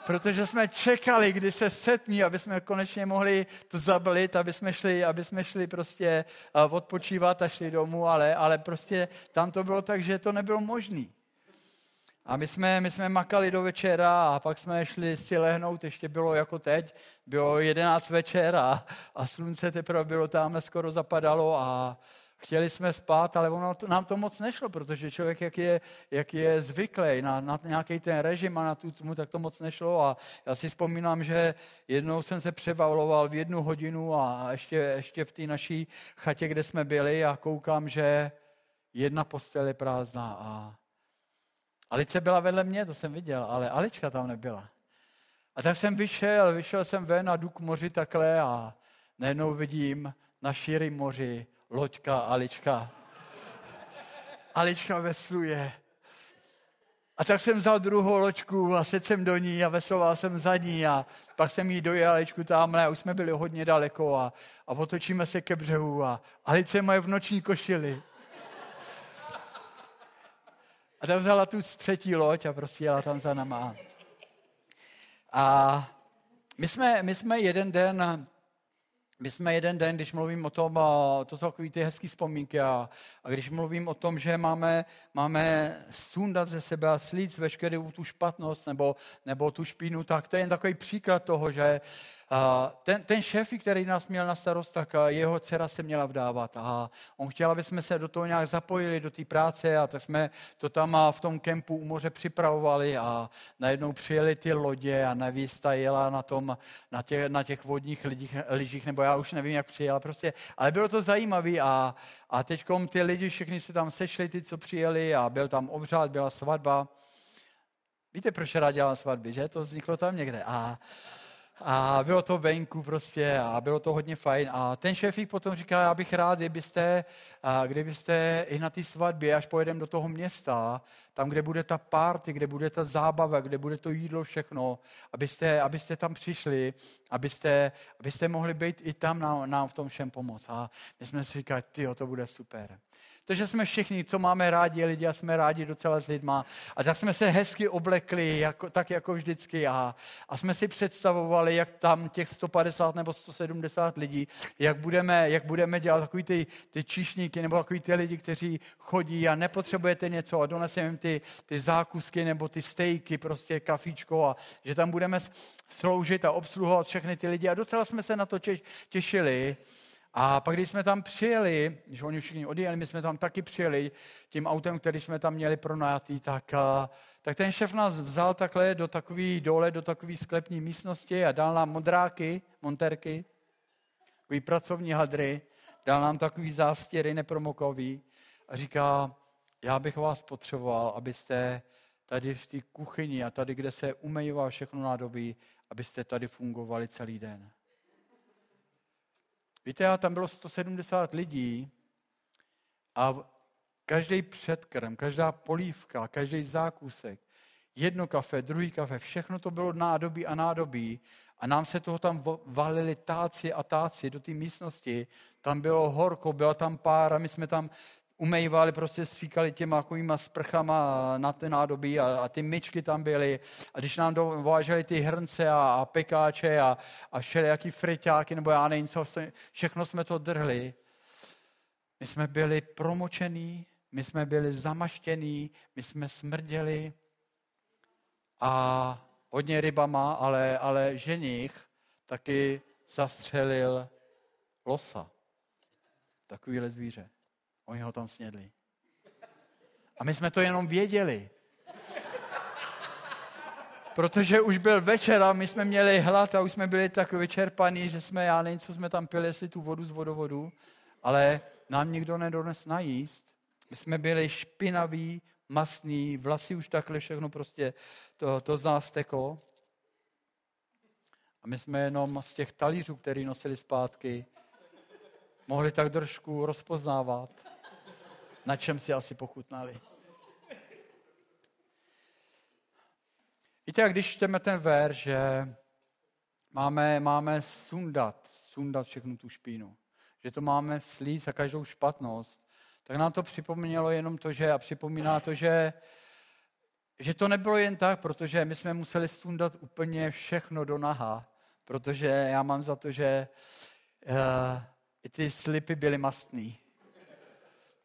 Protože jsme čekali, kdy se setní, aby jsme konečně mohli to zablit, aby jsme šli, aby jsme šli prostě odpočívat a šli domů, ale, ale prostě tam to bylo tak, že to nebylo možné. A my jsme, my jsme makali do večera a pak jsme šli si lehnout, ještě bylo jako teď, bylo 11 večer a, a slunce teprve bylo tam, skoro zapadalo a, chtěli jsme spát, ale ono to, nám to moc nešlo, protože člověk, jak je, jak je zvyklý na, na nějaký ten režim a na tu tmu, tak to moc nešlo. A já si vzpomínám, že jednou jsem se převaloval v jednu hodinu a ještě, ještě v té naší chatě, kde jsme byli a koukám, že jedna postel je prázdná. A Alice byla vedle mě, to jsem viděl, ale Alička tam nebyla. A tak jsem vyšel, vyšel jsem ven a jdu k moři takhle a najednou vidím na šíry moři loďka Alička. Alička vesluje. A tak jsem vzal druhou loďku a sedl jsem do ní a vesloval jsem za ní a pak jsem jí dojel Aličku tamhle a už jsme byli hodně daleko a, a otočíme se ke břehu a Alice moje v noční košili. A tak vzala tu třetí loď a prostě jela tam za náma. A my jsme, my jsme jeden den my jsme jeden den, když mluvím o tom, to jsou takové ty hezké vzpomínky, a, a když mluvím o tom, že máme, máme sundat ze sebe a slít veškerou tu špatnost nebo, nebo tu špínu, tak to je jen takový příklad toho, že ten, ten šéf, který nás měl na starost, tak jeho dcera se měla vdávat a on chtěl, aby jsme se do toho nějak zapojili, do té práce a tak jsme to tam v tom kempu u moře připravovali a najednou přijeli ty lodě a nevísta jela na, tom, na, těch, na těch vodních lidích, lyžích, nebo já už nevím, jak přijela prostě, ale bylo to zajímavé a, a teď ty lidi všichni se tam sešli, ty, co přijeli a byl tam obřád, byla svatba. Víte, proč rád dělám svatby, že? To vzniklo tam někde. A, a bylo to venku prostě a bylo to hodně fajn. A ten šéfík potom říká, já bych rád, kdybyste, kdybyste i na té svatbě, až pojedeme do toho města, tam, kde bude ta party, kde bude ta zábava, kde bude to jídlo, všechno, abyste, abyste tam přišli, abyste, abyste mohli být i tam nám, nám v tom všem pomoct. A my jsme si říkali, ty, to bude super. To, že jsme všichni, co máme rádi lidi a jsme rádi docela s lidma. A tak jsme se hezky oblekli, jako, tak jako vždycky. A, a jsme si představovali, jak tam těch 150 nebo 170 lidí, jak budeme, jak budeme dělat takový ty, ty číšníky nebo takový ty lidi, kteří chodí a nepotřebujete něco a doneseme jim ty, ty zákusky nebo ty stejky, prostě kafíčko a že tam budeme sloužit a obsluhovat všechny ty lidi. A docela jsme se na to těšili. A pak, když jsme tam přijeli, když oni všichni odjeli, my jsme tam taky přijeli tím autem, který jsme tam měli pronajatý, tak, tak ten šéf nás vzal takhle do takový dole, do takové sklepní místnosti a dal nám modráky, monterky, takový pracovní hadry, dal nám takový zástěry nepromokový a říká, já bych vás potřeboval, abyste tady v té kuchyni a tady, kde se umývá všechno nádobí, abyste tady fungovali celý den. Víte, já tam bylo 170 lidí a každý předkrm, každá polívka, každý zákusek, jedno kafe, druhý kafe, všechno to bylo nádobí a nádobí a nám se toho tam valili táci a táci do té místnosti. Tam bylo horko, byla tam pára, my jsme tam umývali, prostě stříkali těma takovýma sprchama na ty nádobí a, a ty myčky tam byly. A když nám dováželi ty hrnce a, a pekáče a, a všelijaký friťáky, nebo já nevím co, všechno jsme to drhli. My jsme byli promočení, my jsme byli zamaštění, my jsme smrděli a hodně rybama, ale, ale ženich taky zastřelil losa. Takovýhle zvíře. Oni ho tam snědli. A my jsme to jenom věděli. Protože už byl večer a my jsme měli hlad a už jsme byli tak vyčerpaní, že jsme, já nevím, co jsme tam pili, jestli tu vodu z vodovodu, ale nám nikdo nedones najíst. My jsme byli špinaví, masný, vlasy už takhle všechno prostě, to, to z nás teklo. A my jsme jenom z těch talířů, který nosili zpátky, mohli tak trošku rozpoznávat, na čem si asi pochutnali. Víte, jak když čteme ten ver, že máme, máme sundat, sundat všechnu tu špínu, že to máme slít za každou špatnost, tak nám to připomnělo jenom to, že a připomíná to, že, že to nebylo jen tak, protože my jsme museli sundat úplně všechno do naha, protože já mám za to, že uh, i ty slipy byly mastný.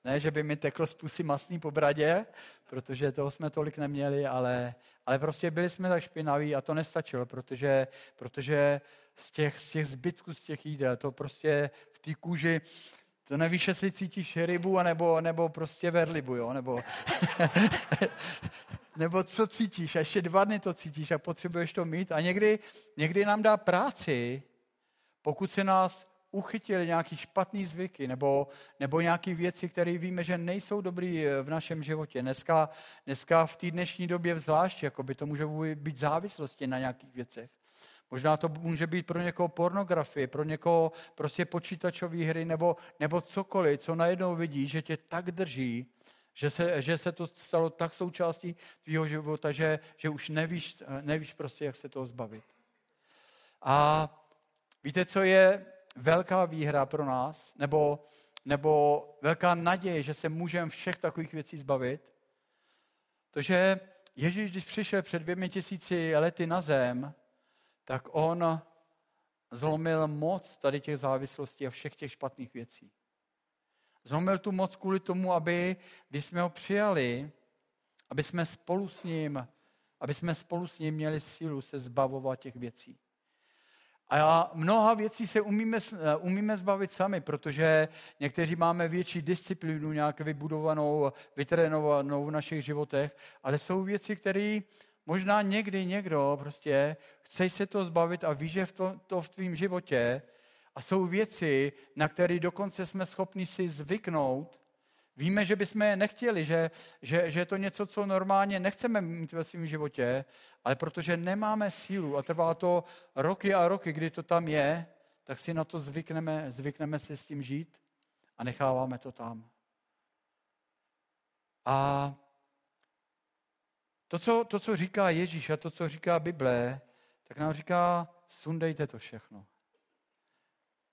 Ne, že by mi teklo z pusy masný po bradě, protože toho jsme tolik neměli, ale, ale prostě byli jsme tak špinaví a to nestačilo, protože, protože z, těch, z těch zbytků, z těch jídel, to prostě v té kůži, to nevíš, jestli cítíš rybu, nebo, nebo prostě verlibu, jo? Nebo, nebo co cítíš, a ještě dva dny to cítíš a potřebuješ to mít. A někdy, někdy nám dá práci, pokud se nás uchytili nějaký špatný zvyky nebo, nebo nějaké věci, které víme, že nejsou dobrý v našem životě. Dneska, dneska v té dnešní době zvlášť, jako by to může být závislosti na nějakých věcech. Možná to může být pro někoho pornografie, pro někoho prostě počítačové hry nebo, nebo cokoliv, co najednou vidí, že tě tak drží, že se, že se to stalo tak součástí tvýho života, že, že už nevíš, nevíš prostě, jak se toho zbavit. A víte, co je velká výhra pro nás, nebo, nebo velká naděje, že se můžeme všech takových věcí zbavit? To, že Ježíš, když přišel před dvěmi tisíci lety na zem, tak on zlomil moc tady těch závislostí a všech těch špatných věcí. Zlomil tu moc kvůli tomu, aby, když jsme ho přijali, aby jsme spolu s ním, aby jsme spolu s ním měli sílu se zbavovat těch věcí. A mnoha věcí se umíme, umíme zbavit sami, protože někteří máme větší disciplínu nějak vybudovanou, vytrénovanou v našich životech, ale jsou věci, které možná někdy někdo prostě chce se to zbavit a ví, že v to, to v tvém životě a jsou věci, na které dokonce jsme schopni si zvyknout. Víme, že bychom je nechtěli, že, že, že je to něco, co normálně nechceme mít ve svém životě, ale protože nemáme sílu a trvá to roky a roky, kdy to tam je, tak si na to zvykneme, zvykneme si s tím žít a necháváme to tam. A to co, to, co říká Ježíš a to, co říká Bible, tak nám říká, sundejte to všechno.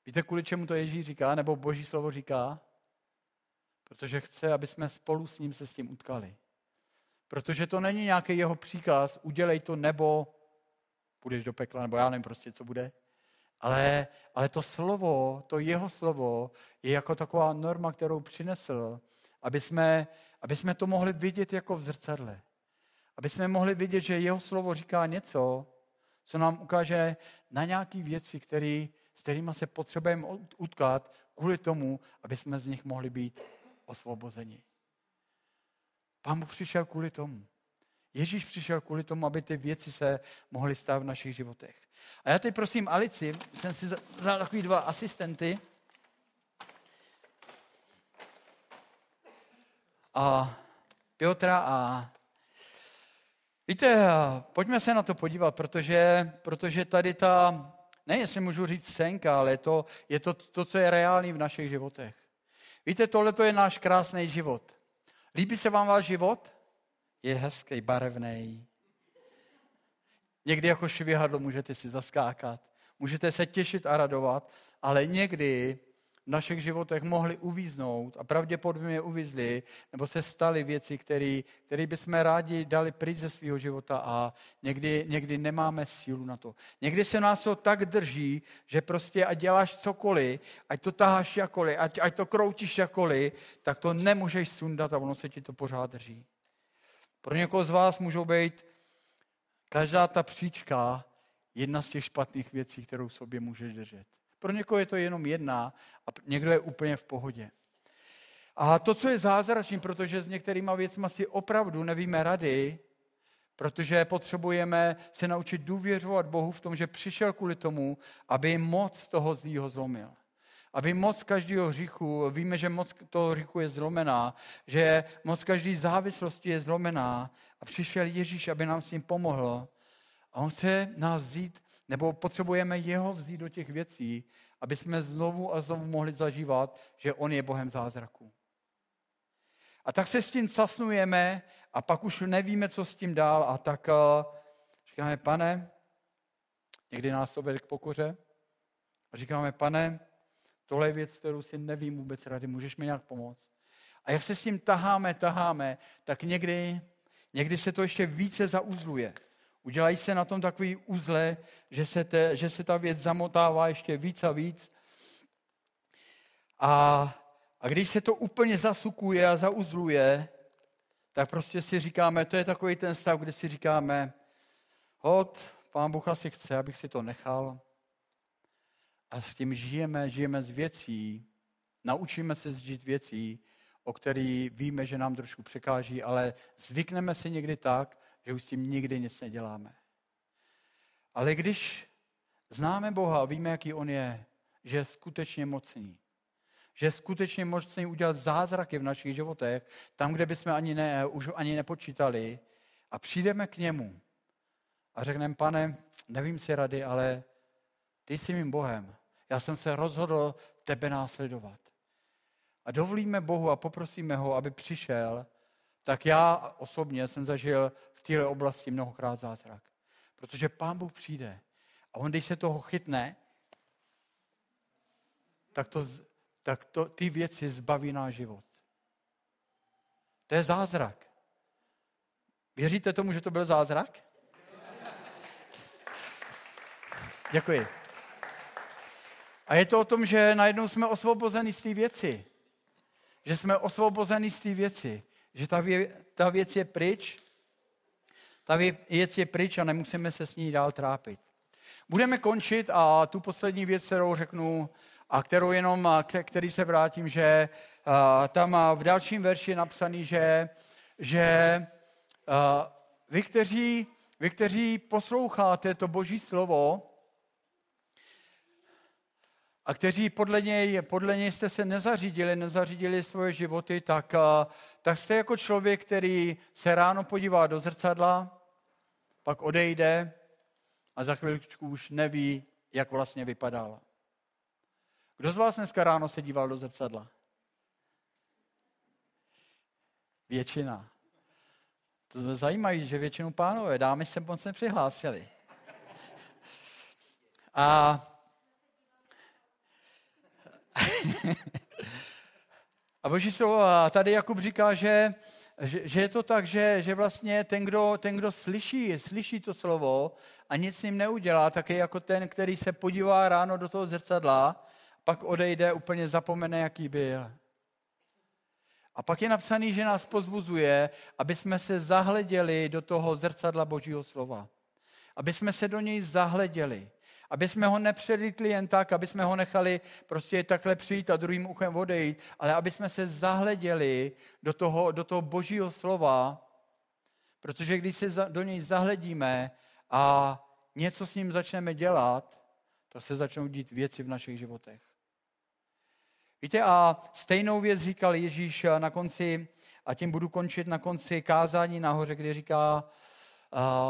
Víte, kvůli čemu to Ježíš říká, nebo Boží slovo říká? Protože chce, aby jsme spolu s ním se s tím utkali. Protože to není nějaký jeho příkaz, udělej to nebo půjdeš do pekla, nebo já nevím prostě, co bude. Ale, ale to slovo, to jeho slovo je jako taková norma, kterou přinesl, aby jsme, aby jsme to mohli vidět jako v zrcadle. Aby jsme mohli vidět, že jeho slovo říká něco, co nám ukáže na nějaké věci, který, s kterými se potřebujeme utkat kvůli tomu, aby jsme z nich mohli být osvobozeni. Pán Bůh přišel kvůli tomu. Ježíš přišel kvůli tomu, aby ty věci se mohly stát v našich životech. A já teď prosím Alici, jsem si vzal takový dva asistenty. A Piotra a Víte, pojďme se na to podívat, protože, protože tady ta, ne jestli můžu říct senka, ale to, je to, to, co je reálný v našich životech. Víte, tohle je náš krásný život. Líbí se vám váš život? Je hezký, barevný. Někdy jako švihadlo můžete si zaskákat. Můžete se těšit a radovat, ale někdy v našich životech mohli uvíznout a pravděpodobně uvízli, nebo se staly věci, které bychom rádi dali pryč ze svého života a někdy, někdy nemáme sílu na to. Někdy se nás to tak drží, že prostě ať děláš cokoliv, ať to taháš jakoliv, ať, ať to kroutíš jakoliv, tak to nemůžeš sundat a ono se ti to pořád drží. Pro někoho z vás můžou být každá ta příčka jedna z těch špatných věcí, kterou sobě můžeš držet. Pro někoho je to jenom jedna a někdo je úplně v pohodě. A to, co je zázračné, protože s některýma věcmi si opravdu nevíme rady, protože potřebujeme se naučit důvěřovat Bohu v tom, že přišel kvůli tomu, aby moc toho zlýho zlomil. Aby moc každého hříchu, víme, že moc toho hříchu je zlomená, že moc každé závislosti je zlomená a přišel Ježíš, aby nám s ním pomohl. A on chce nás vzít nebo potřebujeme jeho vzít do těch věcí, aby jsme znovu a znovu mohli zažívat, že on je Bohem zázraku. A tak se s tím casnujeme a pak už nevíme, co s tím dál a tak uh, říkáme, pane, někdy nás to vede k pokoře a říkáme, pane, tohle je věc, kterou si nevím vůbec rady, můžeš mi nějak pomoct. A jak se s tím taháme, taháme, tak někdy, někdy se to ještě více zauzluje. Udělají se na tom takový uzle, že se, te, že se ta věc zamotává ještě víc a víc. A, a když se to úplně zasukuje a zauzluje, tak prostě si říkáme, to je takový ten stav, kde si říkáme, hod, pán Bůh asi chce, abych si to nechal. A s tím žijeme, žijeme z věcí, naučíme se zžít věcí, o který víme, že nám trošku překáží, ale zvykneme si někdy tak, že už s tím nikdy nic neděláme. Ale když známe Boha a víme, jaký On je, že je skutečně mocný, že je skutečně mocný udělat zázraky v našich životech, tam, kde bychom ani, ne, už ani nepočítali, a přijdeme k němu a řekneme, pane, nevím si rady, ale ty jsi mým Bohem. Já jsem se rozhodl tebe následovat. A dovolíme Bohu a poprosíme ho, aby přišel, tak já osobně jsem zažil v této oblasti mnohokrát zázrak. Protože Pán Bůh přijde a on, když se toho chytne, tak, to, tak to, ty věci zbaví náš život. To je zázrak. Věříte tomu, že to byl zázrak? Děkuji. A je to o tom, že najednou jsme osvobozeni z té věci. Že jsme osvobozeni z té věci. Že ta, vě, ta věc je pryč ta věc je pryč a nemusíme se s ní dál trápit. Budeme končit a tu poslední věc, kterou řeknu, a kterou jenom, který se vrátím, že tam v dalším verši je napsaný, že, že vy, kteří, vy, kteří posloucháte to boží slovo, a kteří podle něj, podle něj jste se nezařídili, nezařídili svoje životy, tak, tak jste jako člověk, který se ráno podívá do zrcadla, pak odejde a za chvíličku už neví, jak vlastně vypadala. Kdo z vás dneska ráno se díval do zrcadla? Většina. To mě zajímavé, že většinu pánové, dámy se moc nepřihlásili. A a Boží slovo, a tady Jakub říká, že že, že je to tak, že, že vlastně ten kdo, ten, kdo slyší, slyší to slovo a nic s ním neudělá, tak je jako ten, který se podívá ráno do toho zrcadla, pak odejde, úplně zapomene, jaký byl. A pak je napsaný, že nás pozbuzuje, aby jsme se zahleděli do toho zrcadla Božího slova. Aby jsme se do něj zahleděli. Aby jsme ho nepředlítli jen tak, aby jsme ho nechali prostě takhle přijít a druhým uchem odejít, ale aby jsme se zahleděli do toho, do toho božího slova, protože když se do něj zahledíme a něco s ním začneme dělat, to se začnou dít věci v našich životech. Víte, a stejnou věc říkal Ježíš na konci, a tím budu končit na konci kázání nahoře, kde říká,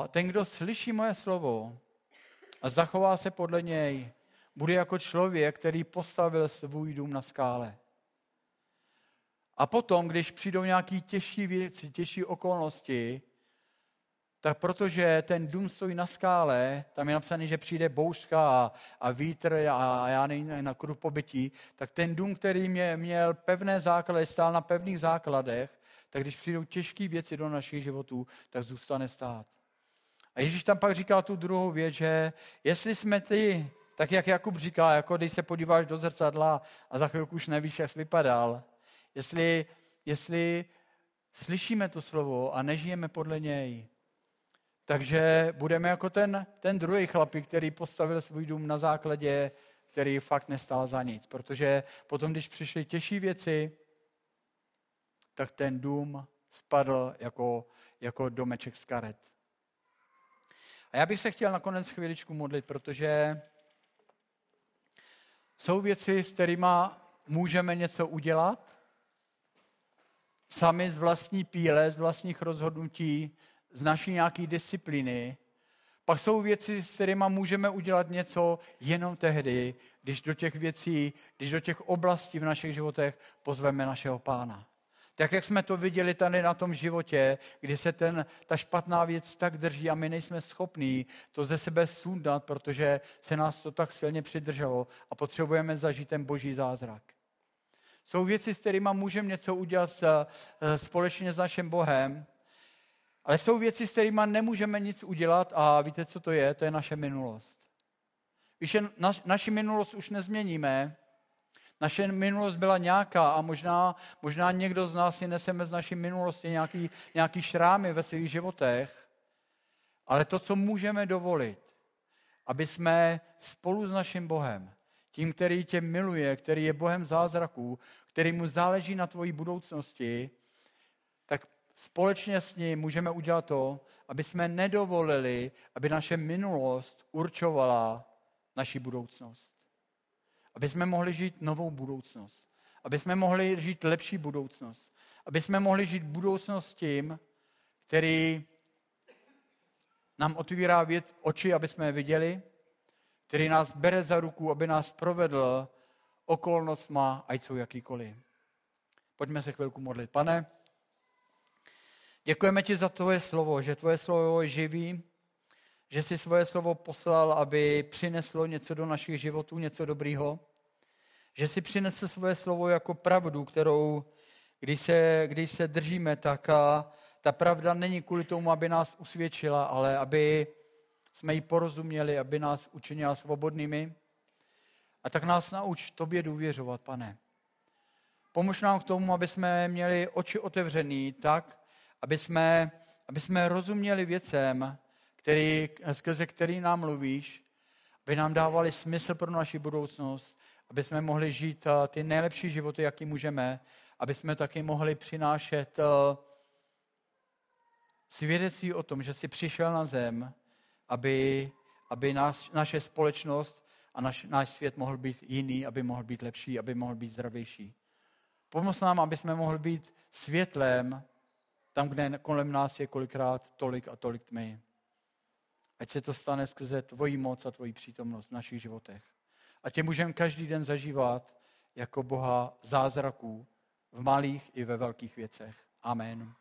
ten, kdo slyší moje slovo a zachová se podle něj, bude jako člověk, který postavil svůj dům na skále. A potom, když přijdou nějaké těžší věci, těžší okolnosti, tak protože ten dům stojí na skále, tam je napsané, že přijde bouřka a, a vítr a, a já nevím, na kruh pobytí, tak ten dům, který mě, měl pevné základy, stál na pevných základech, tak když přijdou těžké věci do našich životů, tak zůstane stát. A Ježíš tam pak říkal tu druhou věc, že jestli jsme ty, tak jak Jakub říká, jako když se podíváš do zrcadla a za chvilku už nevíš, jak jsi vypadal, jestli, jestli slyšíme to slovo a nežijeme podle něj, takže budeme jako ten, ten druhý chlapík, který postavil svůj dům na základě, který fakt nestál za nic. Protože potom, když přišly těžší věci, tak ten dům spadl jako, jako domeček z karet. A já bych se chtěl nakonec chvíličku modlit, protože jsou věci, s kterými můžeme něco udělat, sami z vlastní píle, z vlastních rozhodnutí, z naší nějaké disciplíny. Pak jsou věci, s kterými můžeme udělat něco jenom tehdy, když do těch věcí, když do těch oblastí v našich životech pozveme našeho pána. Tak jak jsme to viděli tady na tom životě, kdy se ten, ta špatná věc tak drží a my nejsme schopní to ze sebe sundat, protože se nás to tak silně přidrželo a potřebujeme zažít ten boží zázrak. Jsou věci, s kterými můžeme něco udělat společně s naším Bohem, ale jsou věci, s kterými nemůžeme nic udělat a víte, co to je? To je naše minulost. Naš, naši minulost už nezměníme, naše minulost byla nějaká a možná, možná někdo z nás si neseme z naší minulosti nějaký, nějaký šrámy ve svých životech, ale to, co můžeme dovolit, aby jsme spolu s naším Bohem, tím, který tě miluje, který je Bohem zázraků, který mu záleží na tvojí budoucnosti, tak společně s ním můžeme udělat to, aby jsme nedovolili, aby naše minulost určovala naši budoucnost. Aby jsme mohli žít novou budoucnost. Aby jsme mohli žít lepší budoucnost. Aby jsme mohli žít budoucnost tím, který nám otvírá věc, oči, aby jsme je viděli, který nás bere za ruku, aby nás provedl okolnostma, ať jsou jakýkoliv. Pojďme se chvilku modlit. Pane, Děkujeme ti za tvoje slovo, že tvoje slovo je živý, že jsi svoje slovo poslal, aby přineslo něco do našich životů, něco dobrýho. Že si přinesl svoje slovo jako pravdu, kterou, když se, když se držíme, tak a, ta pravda není kvůli tomu, aby nás usvědčila, ale aby jsme ji porozuměli, aby nás učinila svobodnými. A tak nás nauč tobě důvěřovat, pane. Pomož nám k tomu, aby jsme měli oči otevřený tak, aby jsme, aby jsme rozuměli věcem, který, skrze který nám mluvíš, aby nám dávali smysl pro naši budoucnost, aby jsme mohli žít eh, ty nejlepší životy, jaký můžeme, aby jsme taky mohli přinášet eh, svědectví o tom, že jsi přišel na zem, aby, aby nás, naše společnost a naš, náš svět mohl být jiný, aby mohl být lepší, aby mohl být zdravější. Pomoz nám, aby jsme mohli být světlem tam, kde kolem nás je kolikrát tolik a tolik tmy. Ať se to stane skrze tvoji moc a tvoji přítomnost v našich životech. A tě můžeme každý den zažívat jako Boha zázraků v malých i ve velkých věcech. Amen.